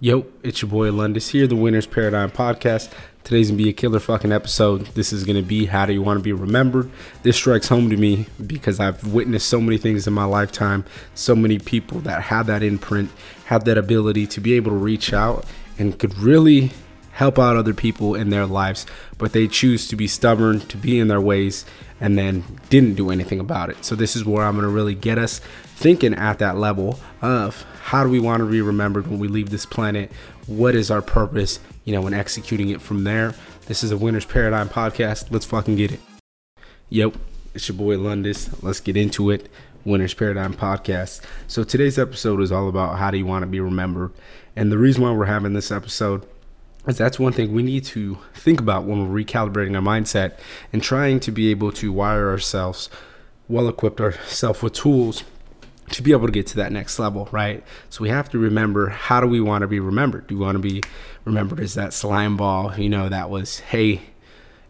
Yo, it's your boy Lundis here, the Winner's Paradigm Podcast. Today's gonna be a killer fucking episode. This is gonna be how do you want to be remembered? This strikes home to me because I've witnessed so many things in my lifetime, so many people that had that imprint, had that ability to be able to reach out and could really help out other people in their lives, but they choose to be stubborn, to be in their ways, and then didn't do anything about it. So, this is where I'm gonna really get us thinking at that level of how do we want to be remembered when we leave this planet? What is our purpose, you know, when executing it from there? This is a Winner's Paradigm podcast. Let's fucking get it. Yep, it's your boy Lundis. Let's get into it. Winner's Paradigm podcast. So today's episode is all about how do you want to be remembered? And the reason why we're having this episode is that's one thing we need to think about when we're recalibrating our mindset and trying to be able to wire ourselves well equipped ourselves with tools to be able to get to that next level, right? So we have to remember how do we want to be remembered? Do we want to be remembered as that slime ball, you know, that was, hey,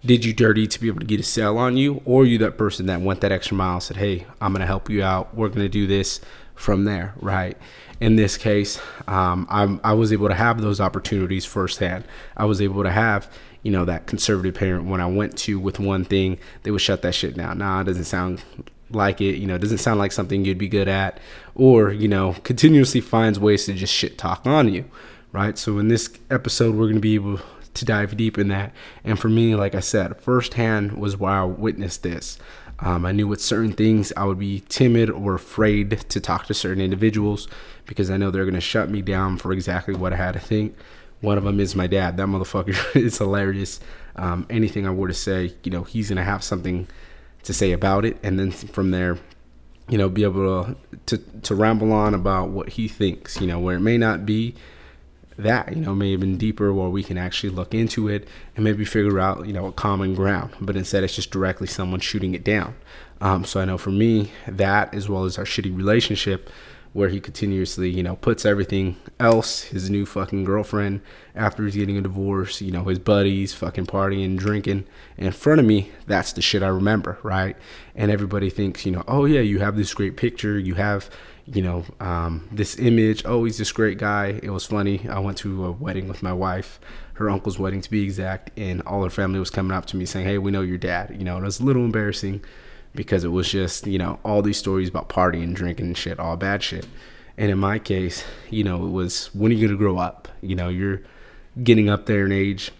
did you dirty to be able to get a sale on you? Or you that person that went that extra mile said, hey, I'm going to help you out. We're going to do this from there, right? In this case, um, I'm, I was able to have those opportunities firsthand. I was able to have, you know, that conservative parent when I went to with one thing, they would shut that shit down. Nah, it doesn't sound like it, you know, doesn't sound like something you'd be good at, or, you know, continuously finds ways to just shit talk on you, right? So in this episode, we're going to be able to dive deep in that. And for me, like I said, firsthand was where I witnessed this. Um, I knew with certain things I would be timid or afraid to talk to certain individuals because I know they're going to shut me down for exactly what I had to think. One of them is my dad. That motherfucker is hilarious. Um, anything I were to say, you know, he's going to have something to say about it, and then from there, you know, be able to, to to ramble on about what he thinks. You know, where it may not be that you know may have been deeper where we can actually look into it and maybe figure out you know a common ground. But instead it's just directly someone shooting it down. Um, so i know for me that as well as our shitty relationship where he continuously, you know, puts everything else, his new fucking girlfriend, after he's getting a divorce, you know, his buddies fucking partying, drinking in front of me. That's the shit I remember, right? And everybody thinks, you know, oh yeah, you have this great picture, you have, you know, um, this image. Oh, he's this great guy. It was funny. I went to a wedding with my wife, her uncle's wedding to be exact, and all her family was coming up to me saying, hey, we know your dad. You know, and it was a little embarrassing because it was just, you know, all these stories about partying, drinking, shit, all bad shit. And in my case, you know, it was when are you going to grow up? You know, you're getting up there in age.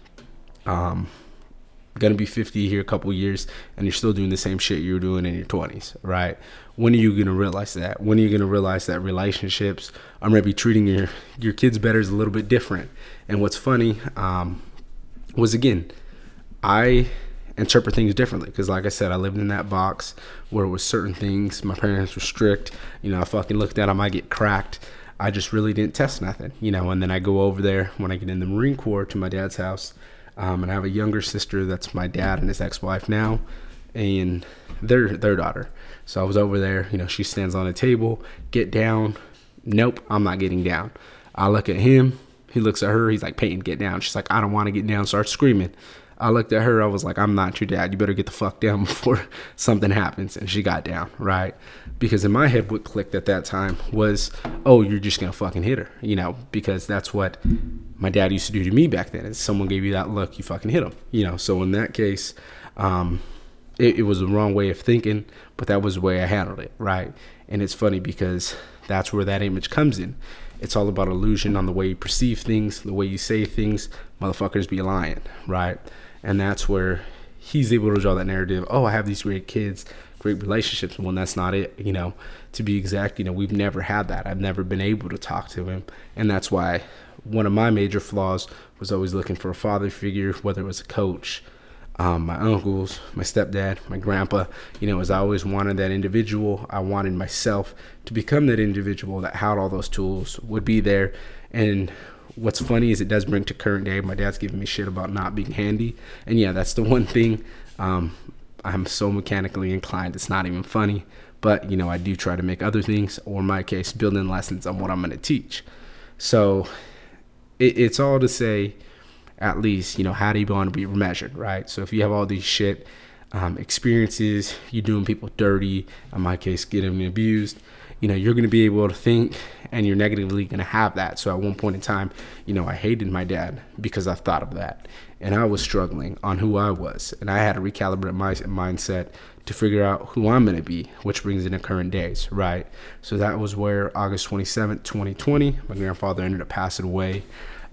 Um, gonna be 50 here a couple years and you're still doing the same shit you were doing in your 20s right when are you gonna realize that when are you gonna realize that relationships are maybe treating your your kids better is a little bit different and what's funny um, was again i interpret things differently. Because, like I said, I lived in that box where it was certain things. My parents were strict. You know, I fucking looked at them, I get cracked. I just really didn't test nothing, you know. And then I go over there when I get in the Marine Corps to my dad's house, um, and I have a younger sister that's my dad and his ex-wife now, and their their daughter. So I was over there, you know. She stands on a table, get down. Nope, I'm not getting down. I look at him. He looks at her. He's like, Peyton, get down. She's like, I don't want to get down. Starts screaming. I looked at her. I was like, I'm not your dad. You better get the fuck down before something happens. And she got down, right? Because in my head, what clicked at that time was, oh, you're just gonna fucking hit her, you know? Because that's what my dad used to do to me back then. Is someone gave you that look, you fucking hit them, you know? So in that case, um, it, it was the wrong way of thinking, but that was the way I handled it, right? And it's funny because that's where that image comes in. It's all about illusion on the way you perceive things, the way you say things. Motherfuckers be lying, right? And that's where he's able to draw that narrative. Oh, I have these great kids, great relationships. Well, that's not it. You know, to be exact, you know, we've never had that. I've never been able to talk to him, and that's why one of my major flaws was always looking for a father figure, whether it was a coach. Um, my uncles, my stepdad, my grandpa, you know, as I always wanted that individual, I wanted myself to become that individual that had all those tools, would be there, and what's funny is it does bring to current day. My dad's giving me shit about not being handy, and yeah, that's the one thing. Um, I'm so mechanically inclined. It's not even funny, but you know, I do try to make other things, or in my case, building lessons on what I'm going to teach. So it, it's all to say, at least, you know, how do you want to be measured, right? So if you have all these shit um, experiences, you're doing people dirty, in my case, getting abused, you know, you're going to be able to think and you're negatively going to have that. So at one point in time, you know, I hated my dad because I thought of that. And I was struggling on who I was. And I had to recalibrate my mindset to figure out who I'm going to be, which brings into current days, right? So that was where August 27th, 2020, my grandfather ended up passing away.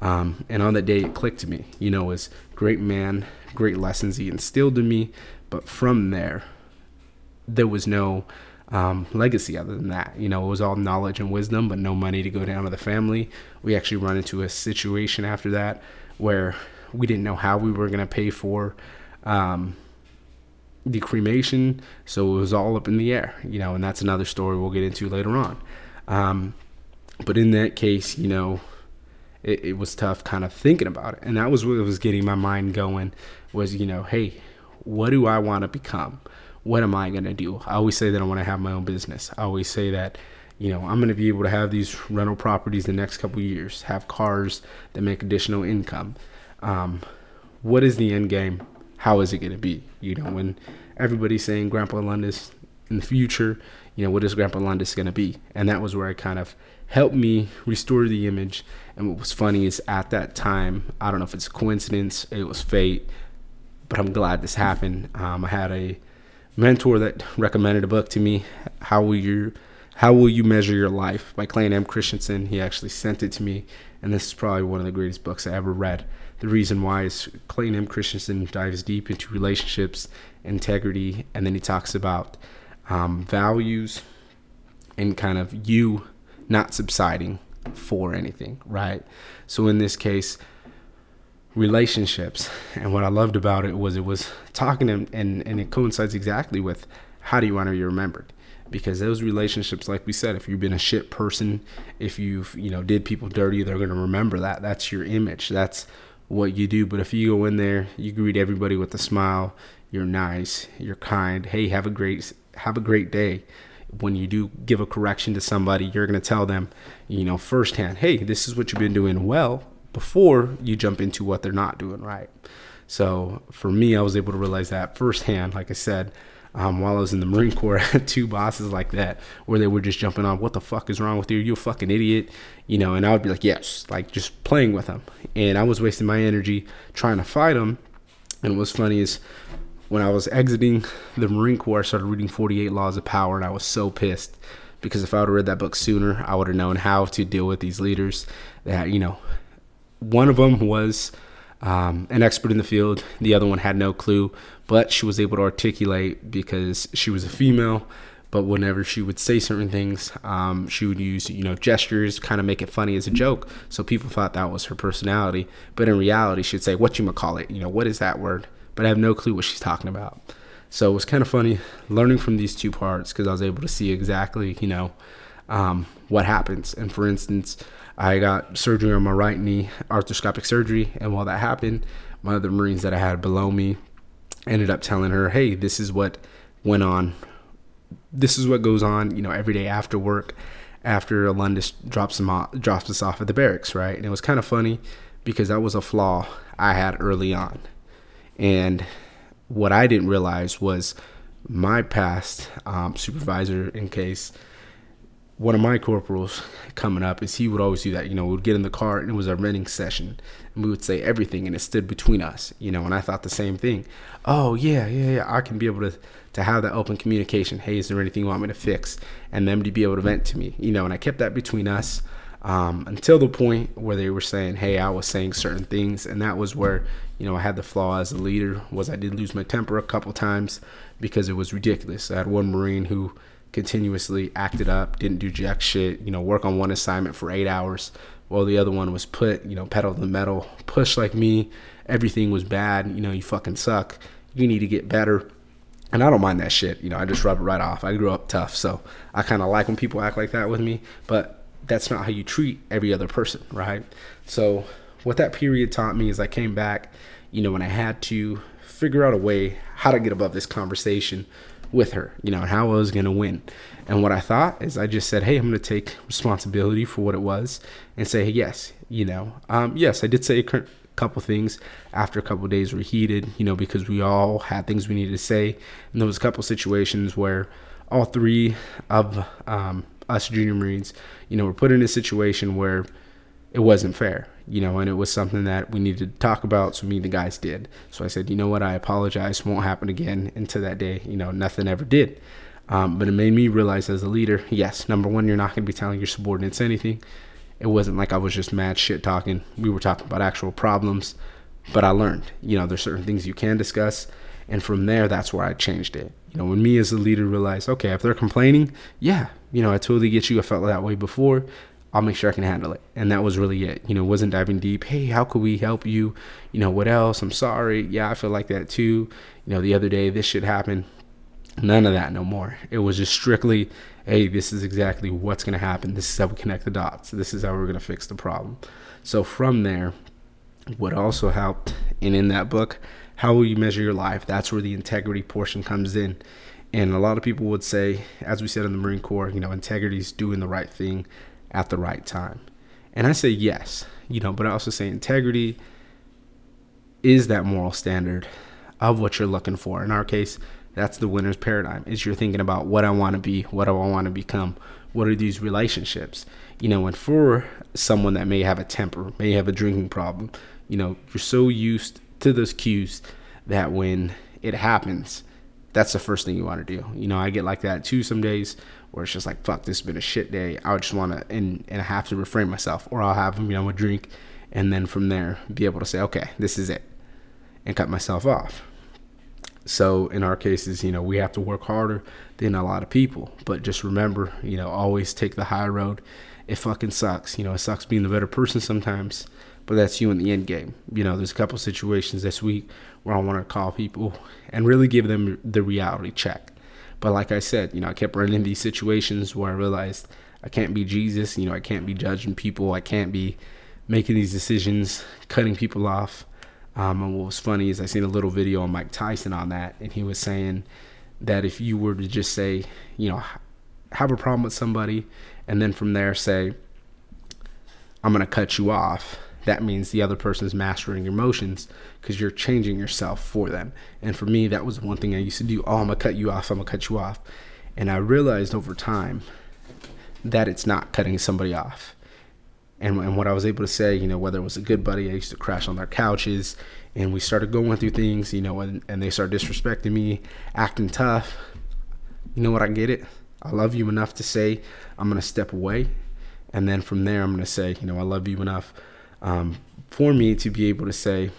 Um, and on that day, it clicked to me. You know, as great man, great lessons he instilled in me. But from there, there was no um, legacy other than that. You know, it was all knowledge and wisdom, but no money to go down to the family. We actually run into a situation after that where we didn't know how we were going to pay for um, the cremation, so it was all up in the air. You know, and that's another story we'll get into later on. Um, but in that case, you know, it, it was tough kind of thinking about it, and that was what was getting my mind going. Was you know, hey, what do I want to become? What am I going to do? I always say that I want to have my own business. I always say that, you know, I'm going to be able to have these rental properties the next couple years, have cars that make additional income. Um, what is the end game? How is it going to be? You know, when everybody's saying Grandpa Lundis in the future, you know, what is Grandpa Lundis going to be? And that was where I kind of helped me restore the image. And what was funny is at that time, I don't know if it's coincidence, it was fate, but I'm glad this happened. Um, I had a mentor that recommended a book to me. How will you How will you measure your life by Clayton M. Christensen? He actually sent it to me, and this is probably one of the greatest books I ever read. The reason why is Clayton M. Christensen dives deep into relationships, integrity, and then he talks about um, values and kind of you not subsiding for anything, right? So in this case, relationships. And what I loved about it was it was talking and, and, and it coincides exactly with how do you want to be remembered? Because those relationships, like we said, if you've been a shit person, if you've, you know, did people dirty, they're going to remember that. That's your image. That's what you do. But if you go in there, you greet everybody with a smile, you're nice, you're kind. Hey, have a great, have a great day when you do give a correction to somebody, you're going to tell them, you know, firsthand, hey, this is what you've been doing well before you jump into what they're not doing right. So for me, I was able to realize that firsthand. Like I said, um, while I was in the Marine Corps, I had two bosses like that where they were just jumping on, "What the fuck is wrong with you? You a fucking idiot," you know. And I would be like, "Yes," like just playing with them. And I was wasting my energy trying to fight them. And what's funny is when I was exiting the Marine Corps, I started reading 48 Laws of Power, and I was so pissed because if I would have read that book sooner, I would have known how to deal with these leaders that you know one of them was um, an expert in the field. The other one had no clue, but she was able to articulate because she was a female. But whenever she would say certain things, um, she would use you know gestures, kind of make it funny as a joke. So people thought that was her personality. But in reality, she'd say, "What you call it? You know, what is that word?" But I have no clue what she's talking about. So it was kind of funny learning from these two parts because I was able to see exactly you know um, what happens. And for instance, I got surgery on my right knee, arthroscopic surgery, and while that happened, my other Marines that I had below me ended up telling her, "Hey, this is what went on. This is what goes on, you know, every day after work, after Lundis drops off, drops us off at the barracks, right?" And it was kind of funny because that was a flaw I had early on, and what I didn't realize was my past um, supervisor, in case one of my corporals coming up is he would always do that. You know, we would get in the car and it was a renting session, and we would say everything, and it stood between us. You know, and I thought the same thing. Oh yeah, yeah, yeah. I can be able to to have that open communication. Hey, is there anything you want me to fix? And them to be able to vent to me. You know, and I kept that between us um, until the point where they were saying, hey, I was saying certain things, and that was where you know I had the flaw as a leader. Was I did lose my temper a couple times because it was ridiculous. I had one Marine who continuously acted up, didn't do jack shit, you know, work on one assignment for eight hours while the other one was put, you know, pedal to the metal, push like me, everything was bad, you know, you fucking suck. You need to get better. And I don't mind that shit, you know, I just rub it right off. I grew up tough, so I kind of like when people act like that with me, but that's not how you treat every other person, right? So, what that period taught me is I came back, you know, when I had to figure out a way how to get above this conversation with her, you know, how I was going to win. And what I thought is I just said, hey, I'm going to take responsibility for what it was and say, yes, you know, um, yes, I did say a couple things after a couple days were heated, you know, because we all had things we needed to say. And there was a couple situations where all three of um, us junior Marines, you know, were put in a situation where it wasn't fair, you know, and it was something that we needed to talk about. So me and the guys did. So I said, you know what, I apologize, won't happen again. And to that day, you know, nothing ever did. Um, but it made me realize as a leader, yes, number one, you're not going to be telling your subordinates anything. It wasn't like I was just mad shit talking. We were talking about actual problems. But I learned, you know, there's certain things you can discuss. And from there, that's where I changed it. You know, when me as a leader realized, okay, if they're complaining, yeah, you know, I totally get you. I felt that way before. I'll make sure I can handle it. And that was really it. You know, wasn't diving deep. Hey, how could we help you? You know, what else? I'm sorry. Yeah, I feel like that too. You know, the other day this should happen. None of that no more. It was just strictly, hey, this is exactly what's going to happen. This is how we connect the dots. This is how we're going to fix the problem. So from there, what also helped, and in that book, how will you measure your life? That's where the integrity portion comes in. And a lot of people would say, as we said in the Marine Corps, you know, integrity is doing the right thing at the right time. And I say yes, you know, but I also say integrity is that moral standard of what you're looking for. In our case, that's the winner's paradigm. Is you're thinking about what I want to be, what do I want to become, what are these relationships? You know, and for someone that may have a temper, may have a drinking problem, you know, you're so used to those cues that when it happens, that's the first thing you want to do. You know, I get like that too some days where it's just like, fuck, this has been a shit day. I would just want to, and, and I have to refrain myself, or I'll have, you know, a drink, and then from there, be able to say, okay, this is it, and cut myself off. So in our cases, you know, we have to work harder than a lot of people, but just remember, you know, always take the high road. It fucking sucks. You know, it sucks being the better person sometimes, but that's you in the end game. You know, there's a couple situations this week where I want to call people and really give them the reality check but like I said, you know, I kept running these situations where I realized I can't be Jesus. You know, I can't be judging people. I can't be making these decisions, cutting people off. Um, and what was funny is I seen a little video on Mike Tyson on that, and he was saying that if you were to just say, you know, have a problem with somebody, and then from there say, I'm gonna cut you off, that means the other person is mastering your emotions because you're changing yourself for them. And for me, that was one thing I used to do. Oh, I'm gonna cut you off. I'm gonna cut you off. And I realized over time that it's not cutting somebody off. And, and what I was able to say, you know, whether it was a good buddy, I used to crash on their couches and we started going through things, you know, and, and they started disrespecting me, acting tough. You know what? I get it. I love you enough to say I'm going to step away. And then from there, I'm going to say, you know, I love you enough um, for me to be able to say,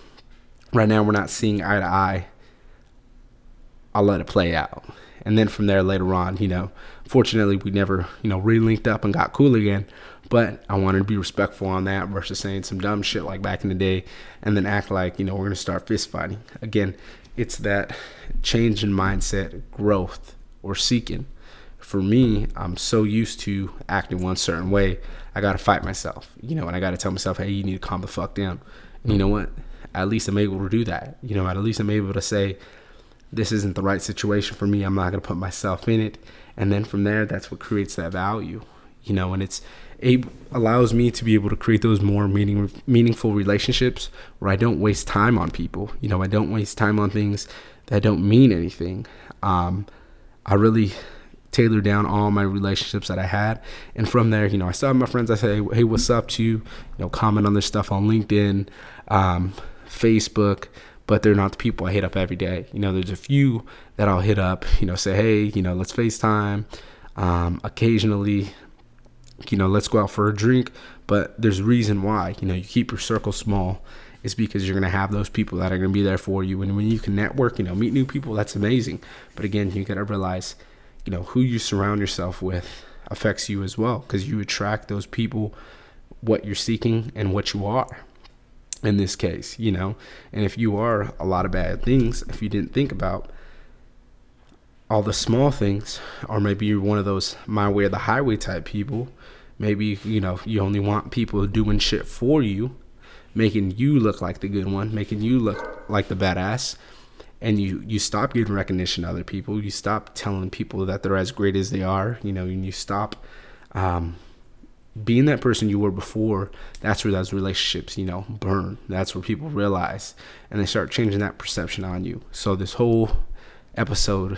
right now we're not seeing eye to eye. I'll let it play out. And then from there later on, you know, fortunately we never, you know, re-linked up and got cool again. But I wanted to be respectful on that versus saying some dumb shit like back in the day and then act like, you know, we're gonna start fist fighting. Again, it's that change in mindset, growth, or seeking. For me, I'm so used to acting one certain way I gotta fight myself, you know, and I gotta tell myself, hey, you need to calm the fuck down. And you know what? At least I'm able to do that. You know, at least I'm able to say, this isn't the right situation for me. I'm not gonna put myself in it. And then from there, that's what creates that value, you know, and it's it allows me to be able to create those more meaning meaningful relationships where I don't waste time on people. You know, I don't waste time on things that don't mean anything. Um, I really tailor down all my relationships that I had. And from there, you know, I saw my friends. I say, hey, what's up to you? You know, comment on this stuff on LinkedIn, um, Facebook, but they're not the people I hit up every day. You know, there's a few that I'll hit up, you know, say, hey, you know, let's FaceTime. Um, occasionally, you know, let's go out for a drink. But there's a reason why, you know, you keep your circle small It's because you're going to have those people that are going to be there for you. And when you can network, you know, meet new people, that's amazing. But again, you got to realize you know who you surround yourself with affects you as well because you attract those people what you're seeking and what you are in this case you know? And if you are a lot of bad things if you didn't think about all the small things or maybe you're one of those my way or the highway type people maybe you know you only want people doing shit for you making you look like the good one making you look like the badass and you you stop giving recognition to other people. You stop telling people that they're as great as they are you know and you stop um, being that person you were before. That's where those relationships you know burn. That's where people realize and they start changing that perception on you. So this whole episode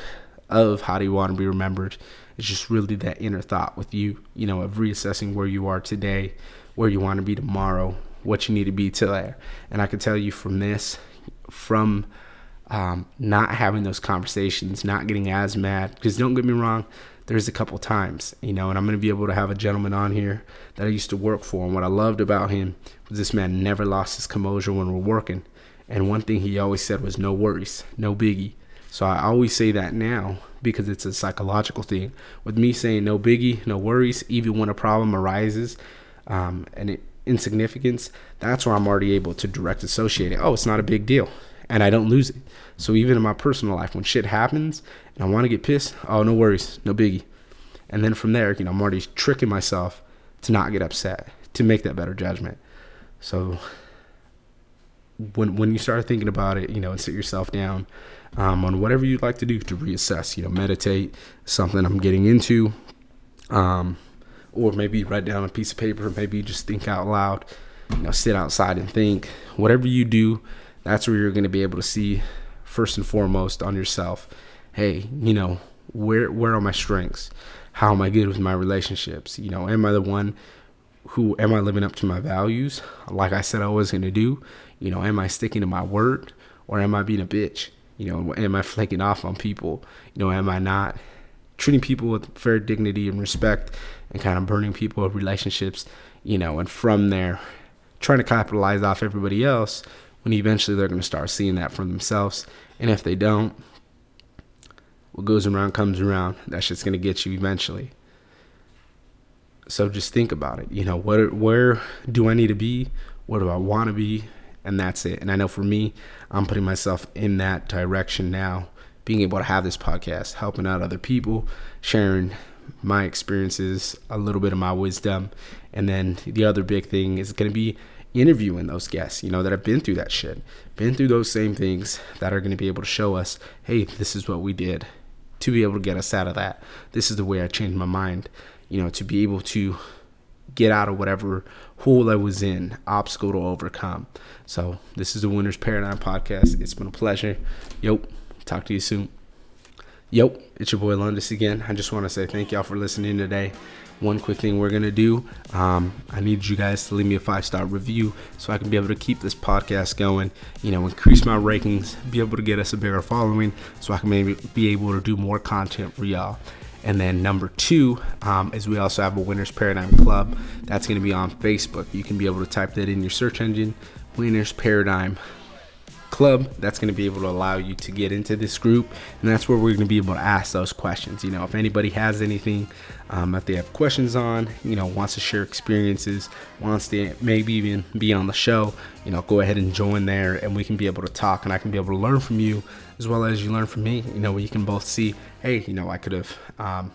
of how do you want to be remembered It's just really that inner thought with you, you know, of reassessing where you are today, where you want to be tomorrow, what you need to be today. And I can tell you from this, from um, not having those conversations, not getting as mad, because don't get me wrong, there's a couple times, you know, and I'm going to be able to have a gentleman on here that I used to work for. And what I loved about him was this man never lost his composure when we're working. And one thing he always said was no worries, no biggie. So I always say that now because it's a psychological thing. With me saying no biggie, no worries, even when a problem arises um, and it, insignificance, that's where I'm already able to direct associate it. Oh, it's not a big deal. And I don't lose it. So even in my personal life, when shit happens and I want to get pissed, oh, no worries, no biggie. And then from there, you know, I'm already tricking myself to not get upset, to make that better judgment. So when when you start thinking about it, you know, and sit yourself down um, on whatever you'd like to do to reassess, you know, meditate, something I'm getting into, um, or maybe write down a piece of paper, maybe just think out loud, you know, sit outside and think. Whatever you do, that's where you're going to be able to see first and foremost on yourself. Hey, you know, where where are my strengths? How am I good with my relationships? You know, am I the one who am I living up to my values like I said I was going to do? You know, am I sticking to my word or am I being a bitch? You know, am I flaking off on people? You know, am I not treating people with fair dignity and respect and kind of burning people of relationships, you know, and from there trying to capitalize off everybody else when eventually they're going to start seeing that for themselves. And if they don't, what goes around comes around. That's just going to get you eventually. So just think about it. You know, what where do I need to be? What do I want to be? And that's it. And I know for me, I'm putting myself in that direction now, being able to have this podcast, helping out other people, sharing my experiences, a little bit of my wisdom. And then the other big thing is going to be interviewing those guests, you know, that have been through that shit, been through those same things that are going to be able to show us, hey, this is what we did to be able to get us out of that. This is the way I changed my mind, you know, to be able to get out of whatever hole I was in, obstacle to overcome. So, this is the Winner's Paradigm Podcast. It's been a pleasure. Yo, talk to you soon. Yo, it's your boy Lundis again. I just want to say thank y'all for listening today one quick thing we're gonna do. Um, I need you guys to leave me a five star review so I can be able to keep this podcast going. You know, increase my rankings, be able to get us a bigger following, so I can maybe be able to do more content for y'all. And then number two um, is we also have a Winners Paradigm Club. That's going to be on Facebook. You can be able to type that in your search engine, Winners Paradigm club that's going to be able to allow you to get into this group and that's where we're going to be able to ask those questions. You know if anybody has anything um, that they have questions on you know wants to share experiences wants to maybe even be on the show you know go ahead and join there and we can be able to talk and i can be able to learn from you as well as you learn from me. You know we can both see hey you know i could have um,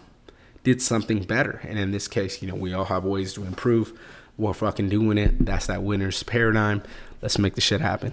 did something better. And in this case you know we all have ways to improve. We're fucking doing it. That's that winner's paradigm. Let's make the shit happen